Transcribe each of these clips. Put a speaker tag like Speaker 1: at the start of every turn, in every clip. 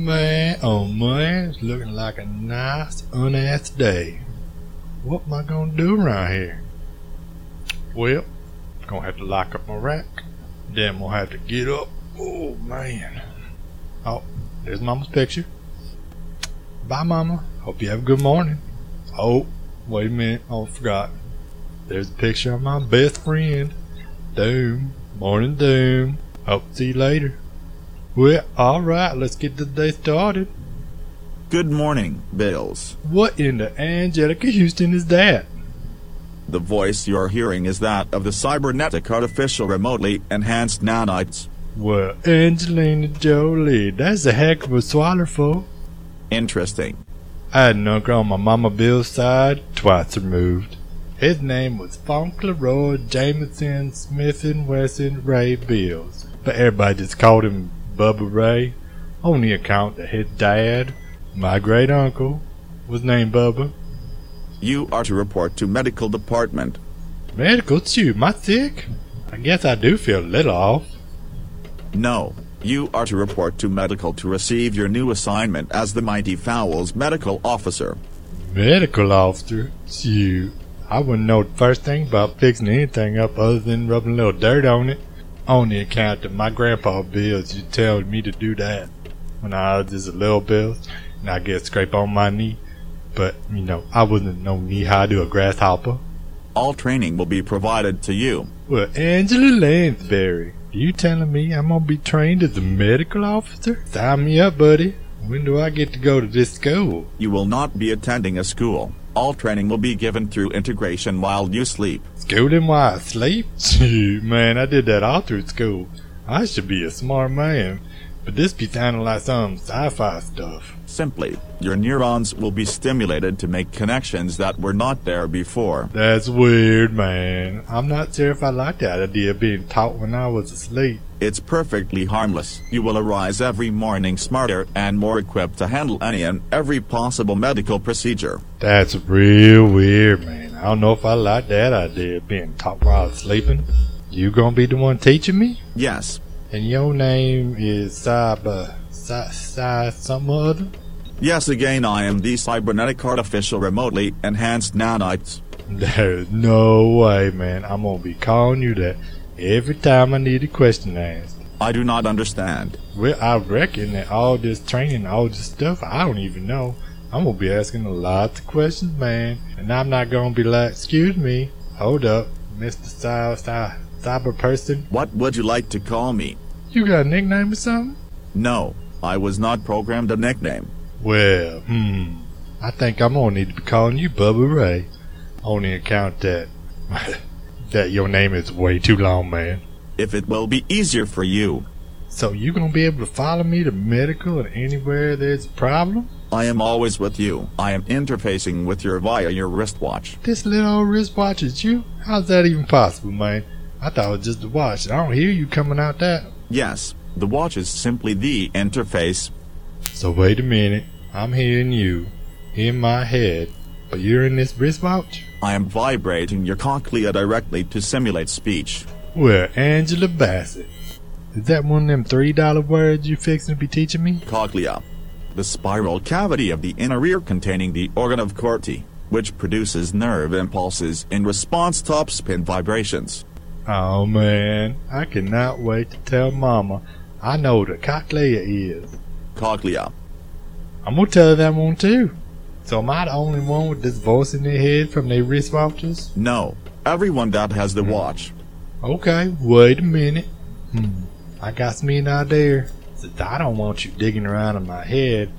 Speaker 1: Man, oh man, it's looking like a nice, unasked day. What am I gonna do around here? Well, gonna have to lock up my rack. Then we'll have to get up. Oh man. Oh, there's Mama's picture. Bye, Mama. Hope you have a good morning. Oh, wait a minute. Oh, I forgot. There's a picture of my best friend. Doom. Morning, Doom. Hope to see you later. Well, alright, let's get the day started.
Speaker 2: Good morning, Bills.
Speaker 1: What in the Anjelica Huston is that?
Speaker 2: The voice you're hearing is that of the cybernetic artificial remotely enhanced nanites.
Speaker 1: Well, Angelina Jolie, that's a heck of a swaller for.
Speaker 2: Interesting.
Speaker 1: I had an uncle on my mama Bill's side, twice removed. His name was Fauntleroy Jameson Smith and Wesson Ray Bills, but everybody just called him Bubba-Rey, on the account that his dad, my great uncle, was named Bubba.
Speaker 2: You are to report to medical department.
Speaker 1: Medical? Am I sick? I guess I do feel a little off.
Speaker 2: No, you are to report to medical to receive your new assignment as the Mighty Fowls medical officer.
Speaker 1: Medical officer? Shoot, I wouldn't know the first thing about fixing anything up other than rubbing a little dirt on it. On the account that my grandpa Bills used to tell me to do that when I was just a little Bill, and I get a scrape on my knee. But, you know, I wasn't no knee high to a grasshopper.
Speaker 2: All training will be provided to you.
Speaker 1: Well, Angela Lansbury, you telling me I'm gonna be trained as a medical officer? Sign me up, buddy. When do I get to go to this school?
Speaker 2: You will not be attending a school. All training will be given through integration while you sleep.
Speaker 1: Schooling while I sleep? Man, I did that all through school. I should be a smart man. But this be sounding like some sci-fi stuff.
Speaker 2: Simply, your neurons will be stimulated to make connections that were not there before.
Speaker 1: That's weird, man. I'm not sure if I like that idea of being taught when I was asleep.
Speaker 2: It's perfectly harmless. You will arise every morning smarter and more equipped to handle any and every possible medical procedure.
Speaker 1: That's real weird, man. I don't know if I like that idea of being taught while I was sleeping. You gonna be the one teaching me?
Speaker 2: Yes,
Speaker 1: And your name is Cyber... Cy... Cy... something other?
Speaker 2: yes, again, I am the cybernetic artificial remotely enhanced nanites.
Speaker 1: There's no way, man. I'm gonna be calling you that every time I need a question asked.
Speaker 2: I do not understand.
Speaker 1: Well, I reckon that all this training, all this stuff, I don't even know. I'm gonna be asking a lot of questions, man. And I'm not gonna be like, excuse me, hold up, Mr. Cy... Cy... Cyber person.
Speaker 2: What would you like to call me?
Speaker 1: You got a nickname or something?
Speaker 2: No, I was not programmed a nickname.
Speaker 1: Well, hmm. I think I'm gonna need to be calling you Bubba-Rey. On the account that that your name is way too long, man.
Speaker 2: If it will be easier for you,
Speaker 1: So you gonna be able to follow me to medical and anywhere there's a problem?
Speaker 2: I am always with you. I am interfacing with you via your wristwatch.
Speaker 1: This little old wristwatch is you? How's that even possible, man? I thought it was just a watch. I don't hear you coming out that.
Speaker 2: Yes, the watch is simply the interface.
Speaker 1: So wait a minute. I'm hearing you in my head, but you're in this wristwatch?
Speaker 2: I am vibrating your cochlea directly to simulate speech.
Speaker 1: Well, Angela Bassett. Is that one of them three dollar words you fixing to be teaching me?
Speaker 2: Cochlea. The spiral cavity of the inner ear containing the organ of Corti, which produces nerve impulses in response to upspin vibrations.
Speaker 1: Oh man, I cannot wait to tell Mama I know what a cochlea is.
Speaker 2: Cochlea.
Speaker 1: I'm gonna tell her that one too. So am I the only one with this voice in their head from their wristwatches?
Speaker 2: No, everyone that has the watch.
Speaker 1: Okay, wait a minute. Hmm, I got me an idea. Since I don't want you digging around in my head,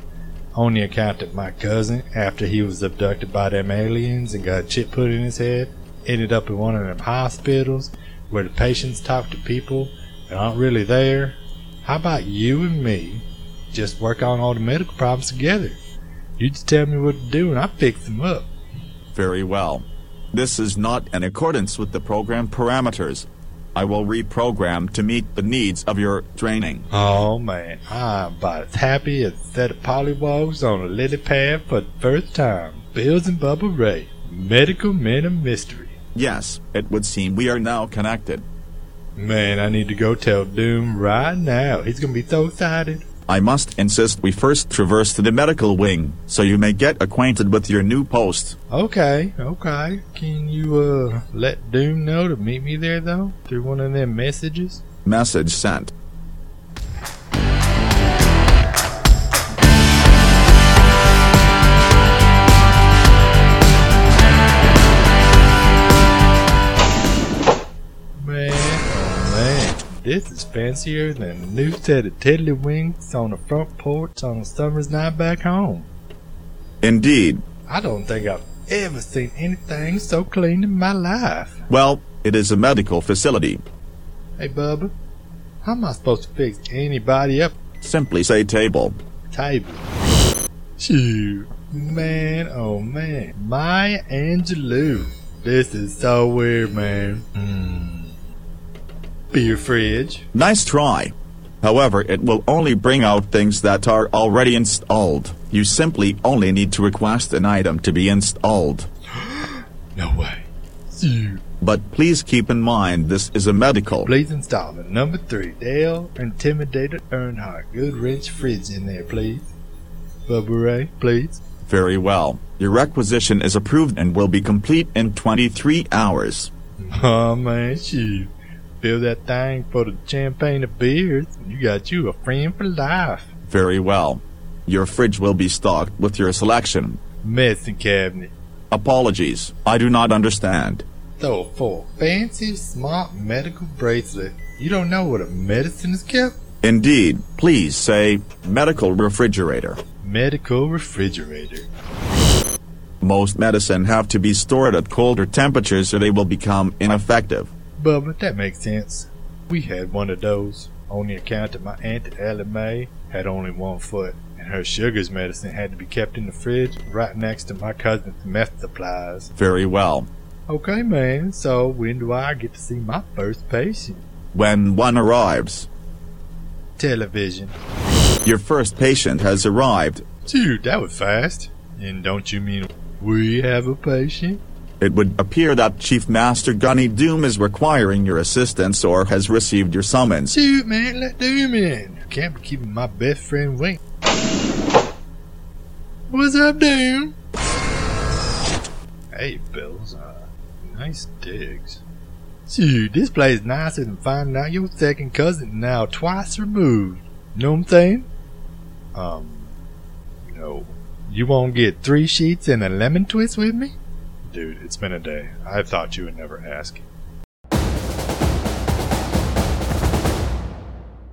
Speaker 1: on the account that my cousin, after he was abducted by them aliens and got a chip put in his head, ended up in one of them hospitals where the patients talk to people that aren't really there. How about you and me just work on all the medical problems together? You just tell me what to do and I fix them up.
Speaker 2: Very well. This is not in accordance with the program parameters. I will reprogram to meet the needs of your training.
Speaker 1: Oh man, I'm about as happy as a set of pollywogs on a lily pad for the first time. Bills and Bubba-Rey, medical men of mystery.
Speaker 2: Yes, it would seem we are now connected.
Speaker 1: Man, I need to go tell Doom right now. He's gonna be so excited.
Speaker 2: I must insist we first traverse to the medical wing so you may get acquainted with your new post.
Speaker 1: Okay, okay. Can you, uh, let Doom know to meet me there, though? Through one of them messages?
Speaker 2: Message sent.
Speaker 1: This is fancier than a new set of tiddlywinks on the front porch on a summer's night back home.
Speaker 2: Indeed.
Speaker 1: I don't think I've ever seen anything so clean in my life.
Speaker 2: Well, it is a medical facility.
Speaker 1: Hey, Bubba, how am I supposed to fix anybody up
Speaker 2: Simply say table.
Speaker 1: table? Shoot, man, oh man, Maya Angelou. This is so weird, man. Hmm. Beer fridge.
Speaker 2: Nice try. However, it will only bring out things that are already installed. You simply only need to request an item to be installed.
Speaker 1: No way. Shoot.
Speaker 2: But please keep in mind this is a medical.
Speaker 1: Please install. Number three, Dale Intimidated Earnhardt. Goodwrench fridge in there, please. Bubba-Rey, please.
Speaker 2: Very well. Your requisition is approved and will be complete in 23 hours.
Speaker 1: Oh man, shoot. Fill that thing for the champagne of beers. You got you a friend for life.
Speaker 2: Very well. Your fridge will be stocked with your selection.
Speaker 1: Medicine cabinet.
Speaker 2: Apologies. I do not understand.
Speaker 1: So for a fancy, smart medical bracelet, you don't know what a medicine is kept?
Speaker 2: Indeed. Please say medical refrigerator.
Speaker 1: Medical refrigerator.
Speaker 2: Most medicine have to be stored at colder temperatures or they will become ineffective.
Speaker 1: Bubba, that makes sense. We had one of those, on the account that my Aunt Ellie Mae had only one foot, and her sugar's medicine had to be kept in the fridge right next to my cousin's meth supplies.
Speaker 2: Very well.
Speaker 1: Okay, man, so when do I get to see my first patient?
Speaker 2: When one arrives,
Speaker 1: Television.
Speaker 2: your first patient has arrived.
Speaker 1: Dude, that was fast. And don't you mean we have a patient?
Speaker 2: It would appear that Chief Master Gunny Doom is requiring your assistance or has received your summons.
Speaker 1: Shoot, man, let Doom in. Can't keeping my best friend waiting. What's up, Doom? Hey, Bills. Uh, nice digs. Shoot, this place nicer than finding out your second cousin now twice removed. Know what I'm saying? Um, no. You won't get three sheets and a lemon twist with me? Dude, it's been a day. I thought you would never ask.